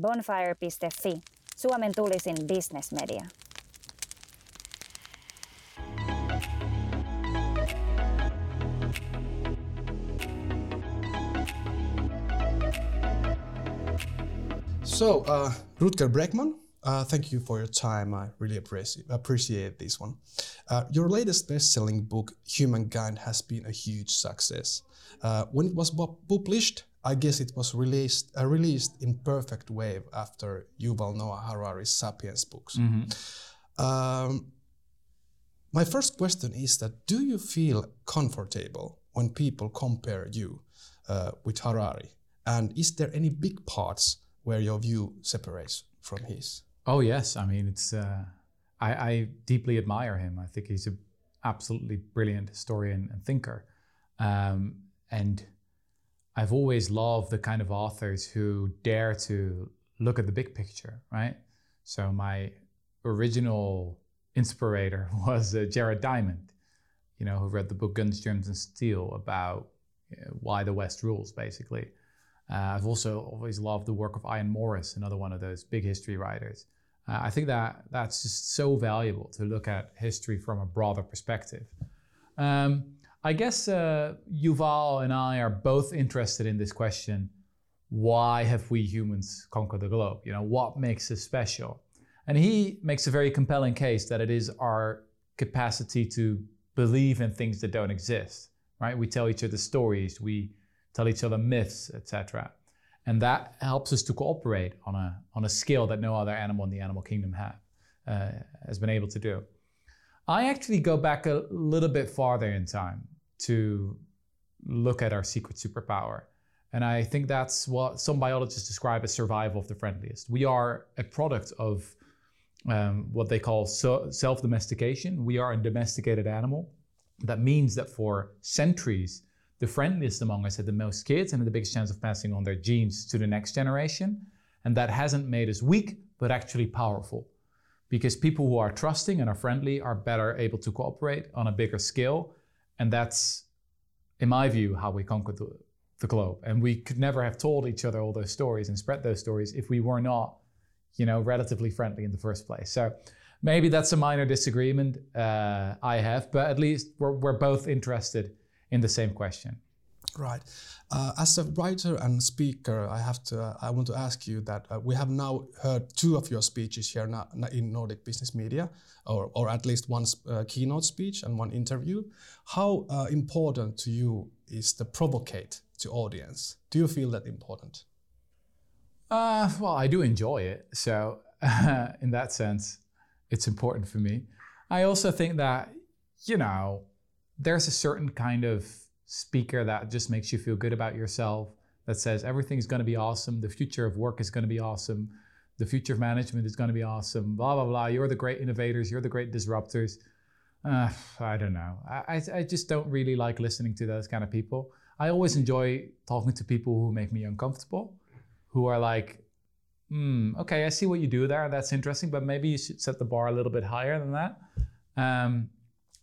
Bonfire.fi, Suomen tulisin bisnesmedia. So, uh, Rutger Bregman, uh, thank you for your time. I really appreciate, appreciate this one. Uh, your latest best-selling book, Humankind, has been a huge success. Uh, when it was published, I guess it was released uh, released in perfect wave after Yuval Noah Harari's *Sapiens* books. Mm-hmm. Um, my first question is that: Do you feel comfortable when people compare you uh, with Harari? And is there any big parts where your view separates from his? Oh yes, I mean it's. Uh, I, I, deeply admire him. I think he's an absolutely brilliant historian and thinker, um, and I've always loved the kind of authors who dare to look at the big picture, right? So my original inspirator was uh, Jared Diamond, you know, who read the book Guns, Germs, and Steel about you know, why the West rules, basically. Uh, I've also always loved the work of Ian Morris, another one of those big history writers. Uh, I think that that's just so valuable to look at history from a broader perspective. Um, I guess uh, Yuval and I are both interested in this question: Why have we humans conquered the globe? You know, what makes us special? And he makes a very compelling case that it is our capacity to believe in things that don't exist. Right? We tell each other stories. We tell each other myths, etc. And that helps us to cooperate on a, on a scale that no other animal in the animal kingdom have, uh, has been able to do. I actually go back a little bit farther in time to look at our secret superpower. And I think that's what some biologists describe as survival of the friendliest. We are a product of um, what they call so self domestication. We are a domesticated animal. That means that for centuries, the friendliest among us had the most kids and had the biggest chance of passing on their genes to the next generation. And that hasn't made us weak, but actually powerful. Because people who are trusting and are friendly are better able to cooperate on a bigger scale. And that's, in my view, how we conquered the, the globe. And we could never have told each other all those stories and spread those stories if we were not, you know, relatively friendly in the first place. So maybe that's a minor disagreement uh, I have, but at least we're, we're both interested in the same question. Right. Uh, as a writer and speaker, I have to. Uh, I want to ask you that uh, we have now heard two of your speeches here in Nordic Business Media, or or at least one uh, keynote speech and one interview. How uh, important to you is the provocate to audience? Do you feel that important? Uh, well, I do enjoy it, so in that sense, it's important for me. I also think that you know there's a certain kind of speaker that just makes you feel good about yourself, that says everything's going to be awesome, the future of work is going to be awesome, the future of management is going to be awesome, blah, blah, blah. You're the great innovators, you're the great disruptors. Uh, I don't know. I, I just don't really like listening to those kind of people. I always enjoy talking to people who make me uncomfortable, who are like, hmm, okay, I see what you do there. That's interesting, but maybe you should set the bar a little bit higher than that. Um,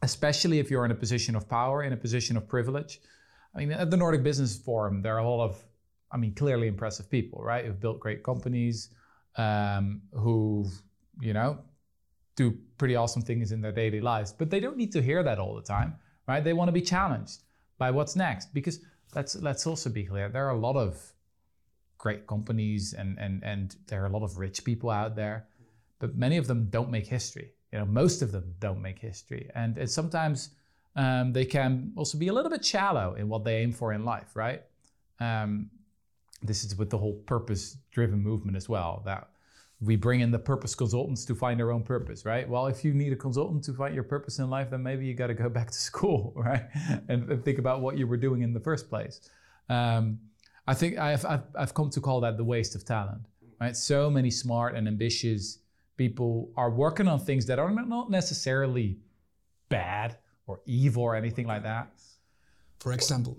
especially if you're in a position of power, in a position of privilege. I mean, at the Nordic Business Forum, there are a lot of, I mean, clearly impressive people, right? Who've built great companies, um, who, you know, do pretty awesome things in their daily lives. But they don't need to hear that all the time, right? They want to be challenged by what's next. Because let's let's also be clear, there are a lot of great companies and and and there are a lot of rich people out there, but many of them don't make history you know, most of them don't make history. And sometimes um, they can also be a little bit shallow in what they aim for in life, right? Um, this is with the whole purpose driven movement as well, that we bring in the purpose consultants to find their own purpose, right? Well, if you need a consultant to find your purpose in life, then maybe you got to go back to school, right? and, and, think about what you were doing in the first place. Um, I think I've, I've, I've come to call that the waste of talent, right? So many smart and ambitious people are working on things that are not necessarily bad or evil or anything like that. For example?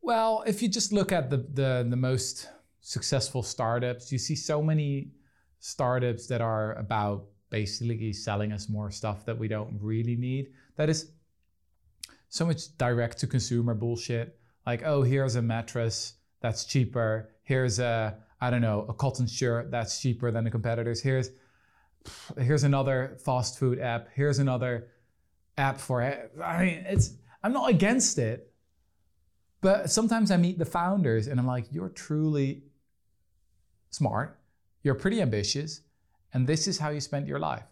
Well, if you just look at the, the, the most successful startups, you see so many startups that are about basically selling us more stuff that we don't really need. That is so much direct to consumer bullshit. Like, oh, here's a mattress that's cheaper. Here's a I don't know, a cotton shirt that's cheaper than the competitors. Here's here's another fast food app. Here's another app for it. I mean, it's I'm not against it, but sometimes I meet the founders and I'm like, you're truly smart, you're pretty ambitious, and this is how you spent your life.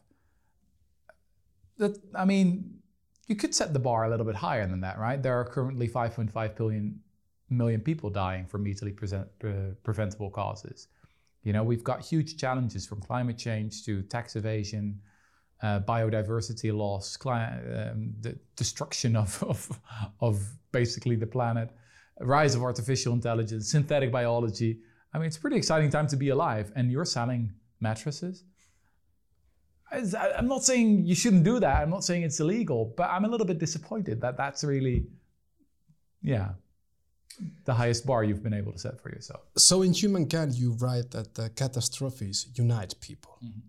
That I mean, you could set the bar a little bit higher than that, right? There are currently 5.5 billion million people dying from easily present, uh, preventable causes. You know, we've got huge challenges from climate change to tax evasion, uh, biodiversity loss, um, the destruction of, of, of basically the planet, rise of artificial intelligence, synthetic biology. I mean, it's a pretty exciting time to be alive, and you're selling mattresses. I'm not saying you shouldn't do that. I'm not saying it's illegal, but I'm a little bit disappointed that that's really, yeah, the highest bar you've been able to set for yourself. So in Humankind, you write that the catastrophes unite people, mm-hmm.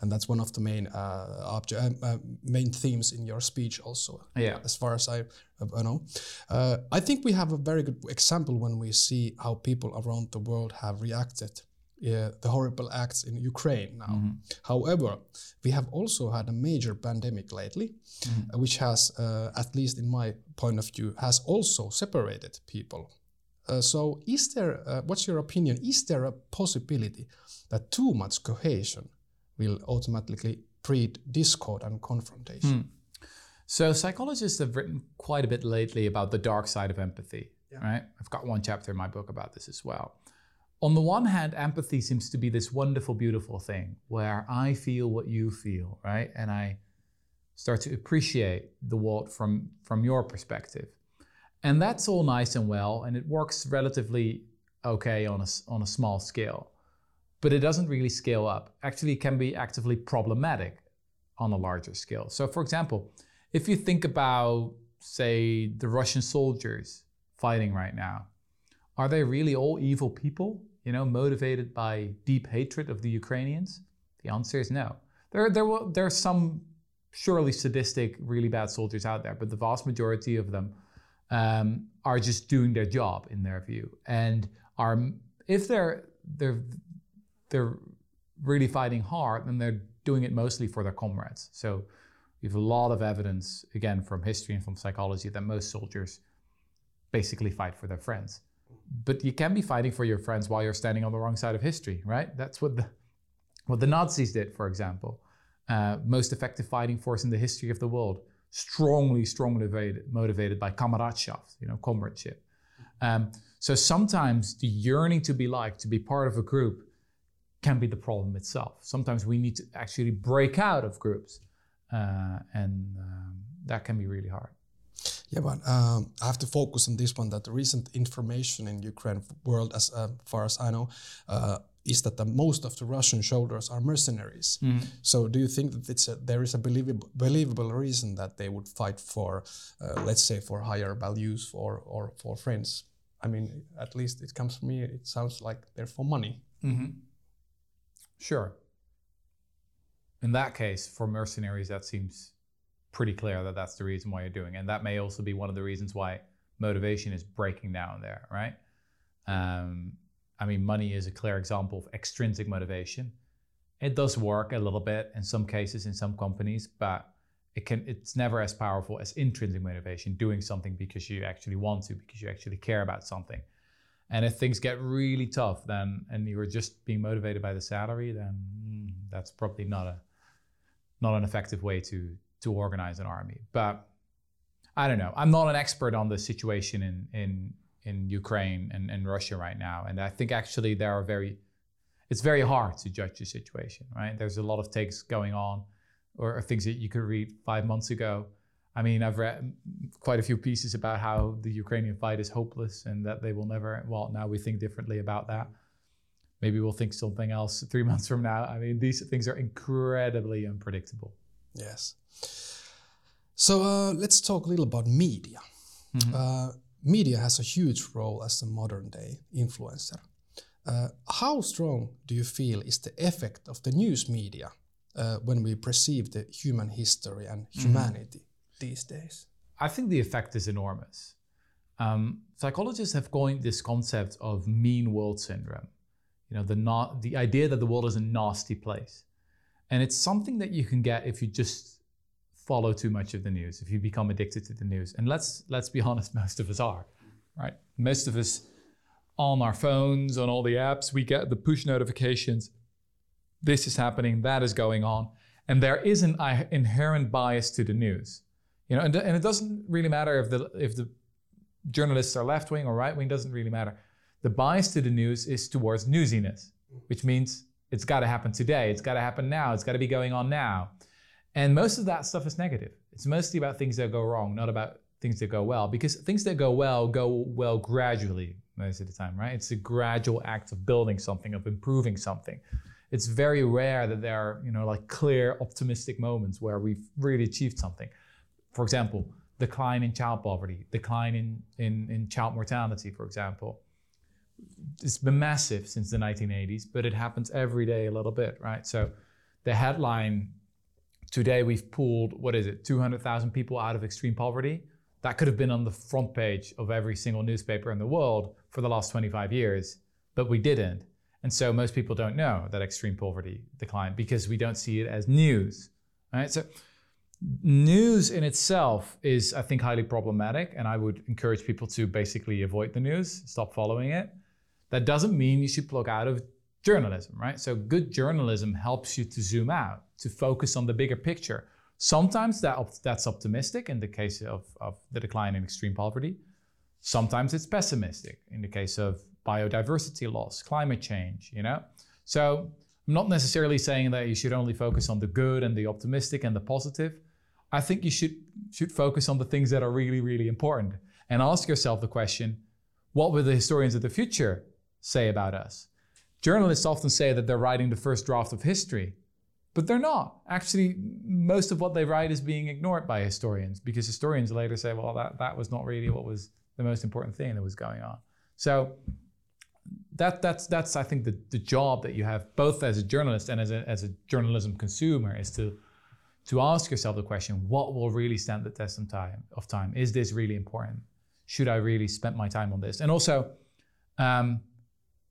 and that's one of the main uh, uh, uh, main themes in your speech, also. Yeah. As far as I, uh, know, uh, I think we have a very good example when we see how people around the world have reacted. The horrible acts in Ukraine now. Mm-hmm. However, we have also had a major pandemic lately, mm-hmm. which has, at least in my point of view, has also separated people uh, so, is there? Uh, what's your opinion? Is there a possibility that too much cohesion will automatically breed discord and confrontation? Hmm. So, psychologists have written quite a bit lately about the dark side of empathy. Yeah. Right? I've got one chapter in my book about this as well. On the one hand, empathy seems to be this wonderful, beautiful thing where I feel what you feel, right? And I start to appreciate the world from from your perspective. And that's all nice and well, and it works relatively okay on a, on a small scale. But it doesn't really scale up. Actually, it can be actively problematic on a larger scale. So, for example, if you think about, say, the Russian soldiers fighting right now, are they really all evil people, you know, motivated by deep hatred of the Ukrainians? The answer is no. There, there, there are some surely sadistic, really bad soldiers out there, but the vast majority of them um, are just doing their job in their view, and are if they're they're they're really fighting hard, then they're doing it mostly for their comrades. So we have a lot of evidence, again, from history and from psychology, that most soldiers basically fight for their friends. But you can be fighting for your friends while you're standing on the wrong side of history, right? That's what the what the Nazis did, for example. Uh, most effective fighting force in the history of the world strongly, strongly motivated, by Kameradschaft, you know, comradeship. Um, so sometimes the yearning to be liked, to be part of a group, can be the problem itself. Sometimes we need to actually break out of groups, uh, and um, that can be really hard. Yeah, but um, I have to focus on this one. That the recent information in Ukraine world, as uh, far as I know, uh, is that the most of the Russian soldiers are mercenaries. Mm. So, do you think that it's a, there is a believable, believable reason that they would fight for, uh, let's say, for higher values or or for friends? I mean, at least it comes from me. It sounds like they're for money. Mm-hmm. Sure. In that case, for mercenaries, that seems pretty clear that that's the reason why you're doing, it. and that may also be one of the reasons why motivation is breaking down there, right? Um, I mean, money is a clear example of extrinsic motivation. It does work a little bit in some cases in some companies, but it can it's never as powerful as intrinsic motivation, doing something because you actually want to, because you actually care about something. And if things get really tough, then and you're just being motivated by the salary, then mm, that's probably not a not an effective way to to organize an army. But I don't know. I'm not an expert on the situation in in in Ukraine and, and Russia right now. And I think actually there are very, it's very hard to judge the situation, right? There's a lot of takes going on or things that you could read five months ago. I mean, I've read quite a few pieces about how the Ukrainian fight is hopeless and that they will never, well, now we think differently about that. Maybe we'll think something else three months from now. I mean, these things are incredibly unpredictable. Yes. So uh, let's talk a little about media. Mm-hmm. Uh, media has a huge role as a modern day influencer. Uh, how strong do you feel is the effect of the news media uh, when we perceive the human history and mm-hmm. humanity mm. these days? I think the effect is enormous. Um, psychologists have coined this concept of mean world syndrome. You know, the not the idea that the world is a nasty place, and it's something that you can get if you just follow too much of the news, if you become addicted to the news. And let's let's be honest, most of us are, right? Most of us on our phones, on all the apps, we get the push notifications. This is happening, that is going on, and there is an uh, inherent bias to the news. You know, and, and it doesn't really matter if the if the journalists are left wing or right wing, doesn't really matter. The bias to the news is towards newsiness, which means it's got to happen today, it's got to happen now, it's got to be going on now. And most of that stuff is negative. It's mostly about things that go wrong, not about things that go well, because things that go well go well gradually most of the time, right? It's a gradual act of building something, of improving something. It's very rare that there are, you know, like clear optimistic moments where we've really achieved something. For example, decline in child poverty, decline in, in, in child mortality, for example. It's been massive since the 1980s, but it happens every day a little bit, right? So the headline today we've pulled, what is it, 200,000 people out of extreme poverty. That could have been on the front page of every single newspaper in the world for the last 25 years, but we didn't. And so most people don't know that extreme poverty declined because we don't see it as news, right? So news in itself is, I think, highly problematic, and I would encourage people to basically avoid the news, stop following it. That doesn't mean you should plug out of journalism, right? So good journalism helps you to zoom out, to focus on the bigger picture. Sometimes that, that's optimistic in the case of, of the decline in extreme poverty. Sometimes it's pessimistic in the case of biodiversity loss, climate change, you know? So I'm not necessarily saying that you should only focus on the good and the optimistic and the positive. I think you should should focus on the things that are really, really important and ask yourself the question, what will the historians of the future say about us? Journalists often say that they're writing the first draft of history, but they're not. Actually, most of what they write is being ignored by historians because historians later say, well, that, that was not really what was the most important thing that was going on. So that that's that's I think the, the job that you have both as a journalist and as a, as a journalism consumer is to to ask yourself the question what will really stand the test of time of time is this really important should I really spend my time on this and also um,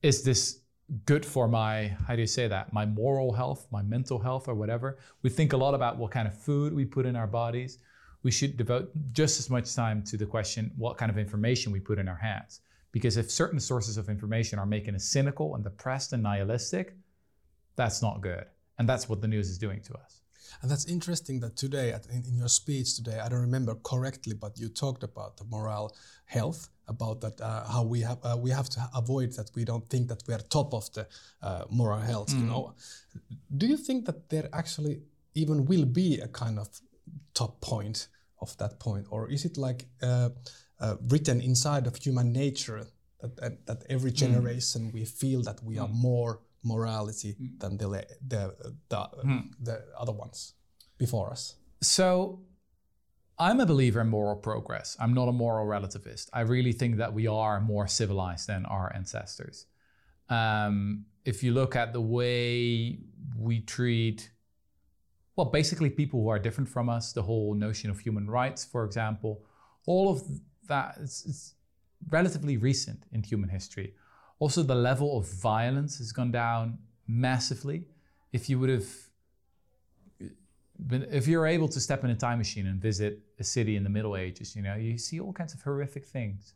is this good for my how do you say that my moral health my mental health or whatever we think a lot about what kind of food we put in our bodies we should devote just as much time to the question what kind of information we put in our hands because if certain sources of information are making us cynical and depressed and nihilistic, that's not good. And that's what the news is doing to us. And that's interesting that today, in, in your speech today, I don't remember correctly, but you talked about the moral health, about that uh, how we have uh, we have to avoid that we don't think that we are top of the uh, moral health. Mm. You know, do you think that there actually even will be a kind of top point of that point, or is it like? Uh, uh, written inside of human nature that, that, that every mm. generation mm. we feel that we are mm. more morality mm. than the the the, mm. the other ones before us. So I'm a believer in moral progress. I'm not a moral relativist. I really think that we are more civilized than our ancestors. Um, if you look at the way we treat, well, basically people who are different from us, the whole notion of human rights, for example, all of that is, it's relatively recent in human history. Also, the level of violence has gone down massively. If you would have been, if you're able to step in a time machine and visit a city in the Middle Ages, you know, you see all kinds of horrific things.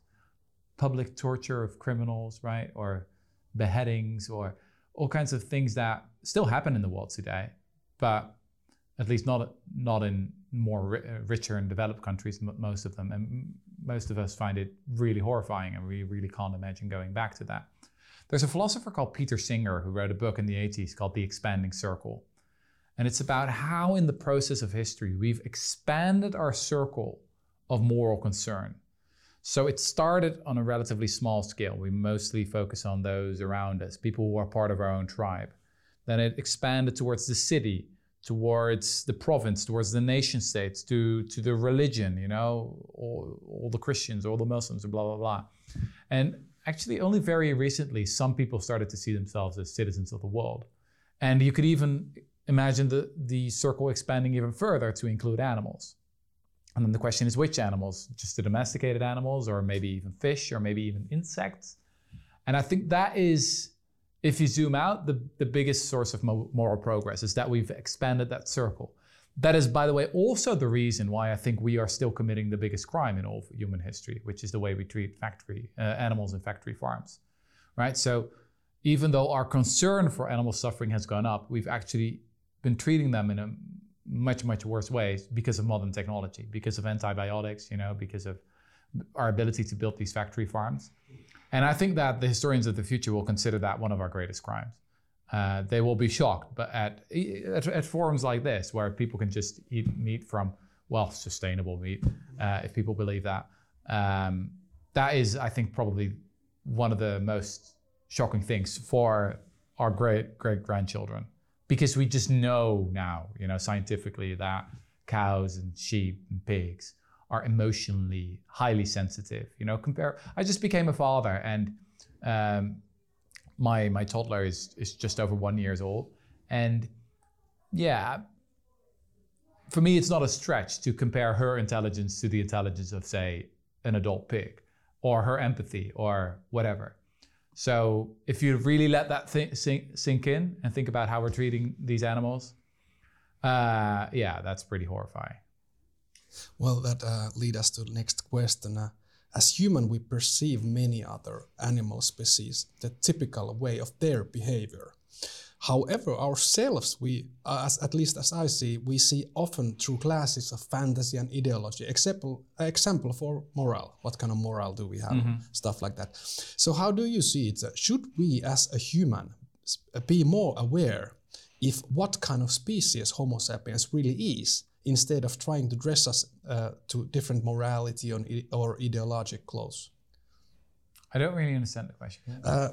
Public torture of criminals, right? Or beheadings or all kinds of things that still happen in the world today, but at least not not in more richer and developed countries, most of them. And most of us find it really horrifying and we really can't imagine going back to that. There's a philosopher called Peter Singer who wrote a book in the 80s called The Expanding Circle. And it's about how, in the process of history, we've expanded our circle of moral concern. So it started on a relatively small scale. We mostly focus on those around us, people who are part of our own tribe. Then it expanded towards the city, towards the province, towards the nation states, to, to the religion, you know, all, all the Christians, all the Muslims, blah, blah, blah. And actually, only very recently, some people started to see themselves as citizens of the world. And you could even imagine the, the circle expanding even further to include animals. And then the question is which animals? Just the domesticated animals, or maybe even fish, or maybe even insects? And I think that is if you zoom out, the, the biggest source of moral progress is that we've expanded that circle. That is, by the way, also the reason why I think we are still committing the biggest crime in all human history, which is the way we treat factory uh, animals in factory farms, right? So, even though our concern for animal suffering has gone up, we've actually been treating them in a much much worse way because of modern technology, because of antibiotics, you know, because of our ability to build these factory farms. And I think that the historians of the future will consider that one of our greatest crimes. Uh, they will be shocked, but at, at, at forums like this, where people can just eat meat from well sustainable meat, uh, if people believe that, um, that is, I think, probably one of the most shocking things for our great great grandchildren, because we just know now, you know, scientifically that cows and sheep and pigs are emotionally highly sensitive. You know, compare. I just became a father, and um, my my toddler is is just over one years old, and yeah, for me it's not a stretch to compare her intelligence to the intelligence of say an adult pig, or her empathy, or whatever. So if you really let that th- sink, sink in and think about how we're treating these animals, uh, yeah, that's pretty horrifying. Well, that uh, lead us to the next question. Uh, as human, we perceive many other animal species the typical way of their behavior. However, ourselves, we, uh, as, at least as I see, we see often through glasses of fantasy and ideology. Example, example for moral. What kind of moral do we have? Mm-hmm. Stuff like that. So, how do you see it? Should we, as a human, be more aware if what kind of species Homo sapiens really is? Instead of trying to dress us uh, to different morality or, or ideologic clothes. I don't really understand the question. Uh,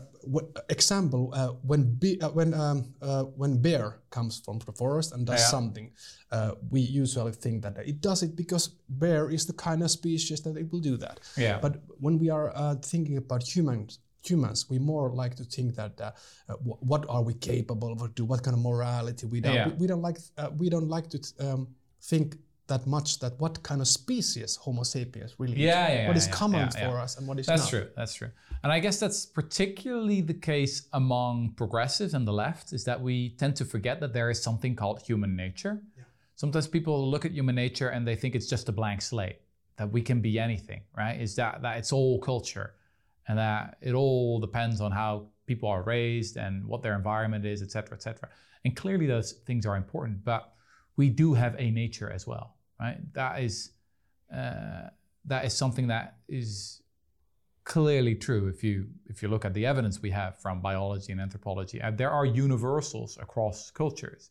example: uh, when be, uh, when um, uh, when bear comes from the forest and does yeah. something, uh, we usually think that it does it because bear is the kind of species that it will do that. Yeah. But when we are uh, thinking about humans, humans, we more like to think that uh, uh, what are we capable of do? What kind of morality we don't? Yeah. We, we, don't like. Uh, we don't like to um, think that much that what kind of species Homo sapiens really yeah, is. Yeah, what is common yeah, for us and what is that's not. true. That's true. And I guess that's particularly the case among progressives and the left is that we tend to forget that there is something called human nature. Sometimes people look at human nature and they think it's just a blank slate, that we can be anything, right? Is that that it's all culture and that it all depends on how people are raised and what their environment is, et cetera, et cetera. And clearly those things are important, but we do have a nature as well, right? That is uh, that is something that is clearly true if you if you look at the evidence we have from biology and anthropology. There are universals across cultures.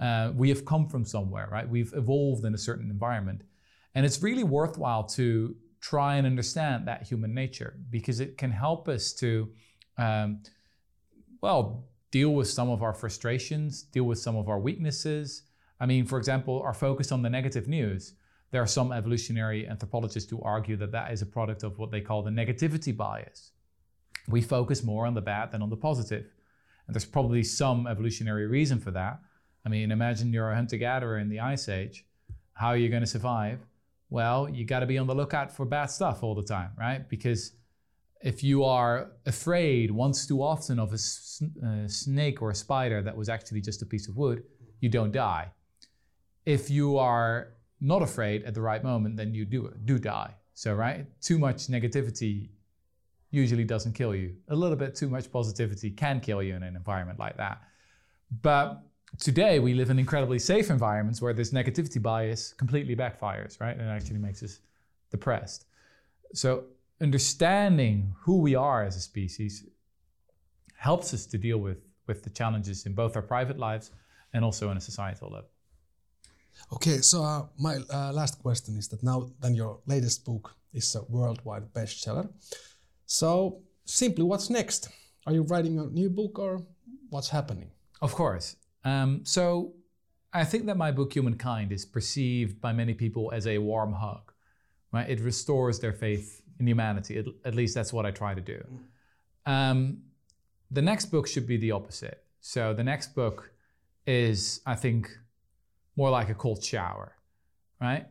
Uh, we have come from somewhere, right? We've evolved in a certain environment, and it's really worthwhile to try and understand that human nature because it can help us to, um, well, deal with some of our frustrations, deal with some of our weaknesses, I mean, for example, our focus on the negative news. There are some evolutionary anthropologists who argue that that is a product of what they call the negativity bias. We focus more on the bad than on the positive. And there's probably some evolutionary reason for that. I mean, imagine you're a hunter gatherer in the Ice Age. How are you going to survive? Well, you got to be on the lookout for bad stuff all the time, right? Because if you are afraid once too often of a uh, snake or a spider that was actually just a piece of wood, you don't die if you are not afraid at the right moment, then you do do die. So right, too much negativity usually doesn't kill you. A little bit too much positivity can kill you in an environment like that. But today we live in incredibly safe environments where this negativity bias completely backfires, right? And actually makes us depressed. So understanding who we are as a species helps us to deal with, with the challenges in both our private lives and also on a societal level. Okay, so uh, my uh, last question is that now then your latest book is a worldwide bestseller. So simply, what's next? Are you writing a new book or what's happening? Of course. Um, so I think that my book Humankind is perceived by many people as a warm hug. Right? It restores their faith in humanity. It, at least that's what I try to do. Um, the next book should be the opposite. So the next book is, I think, more like a cold shower, right?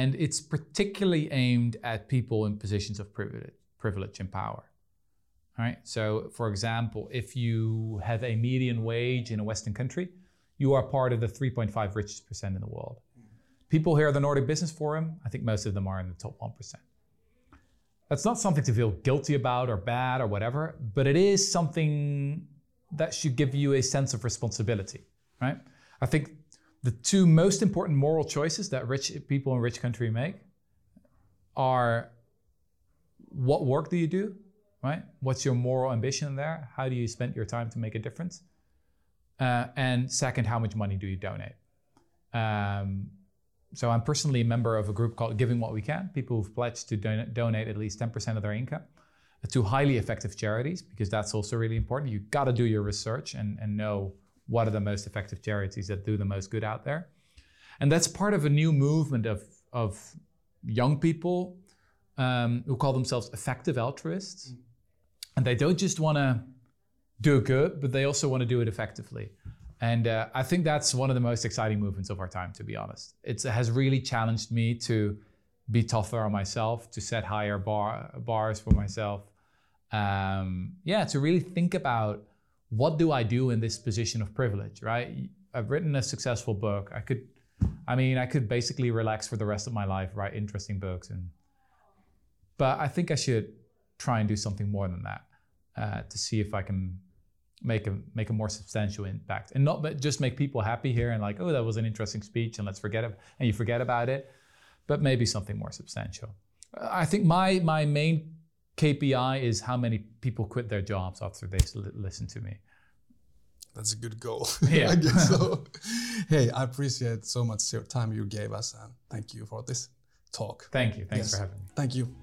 And it's particularly aimed at people in positions of privilege, privilege and power. All right. So, for example, if you have a median wage in a Western country, you are part of the 3.5 richest percent in the world. People here at the Nordic Business Forum, I think most of them are in the top 1%. That's not something to feel guilty about or bad or whatever, but it is something that should give you a sense of responsibility, right? I think the two most important moral choices that rich people in rich country make are what work do you do, right? What's your moral ambition there? How do you spend your time to make a difference? Uh, and second, how much money do you donate? Um, so I'm personally a member of a group called Giving What We Can, people who've pledged to don- donate at least 10% of their income to highly effective charities, because that's also really important. You've got to do your research and, and know what are the most effective charities that do the most good out there. And that's part of a new movement of, of young people um, who call themselves effective altruists. And they don't just want to do good, but they also want to do it effectively. And uh, I think that's one of the most exciting movements of our time, to be honest. It's, it has really challenged me to be tougher on myself, to set higher bar, bars for myself. Um, yeah, to really think about what do I do in this position of privilege, right? I've written a successful book. I could, I mean, I could basically relax for the rest of my life, write interesting books, and but I think I should try and do something more than that uh, to see if I can make a make a more substantial impact and not just make people happy here and like oh that was an interesting speech and let's forget it and you forget about it but maybe something more substantial i think my my main KPI is how many people quit their jobs after they listen to me. That's a good goal. Yeah. I guess so. hey, I appreciate so much your time you gave us and thank you for this talk. Thank you. Thanks yes. for having me. Thank you.